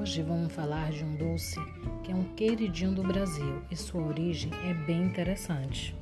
Hoje vamos falar de um doce que é um queridinho do Brasil e sua origem é bem interessante.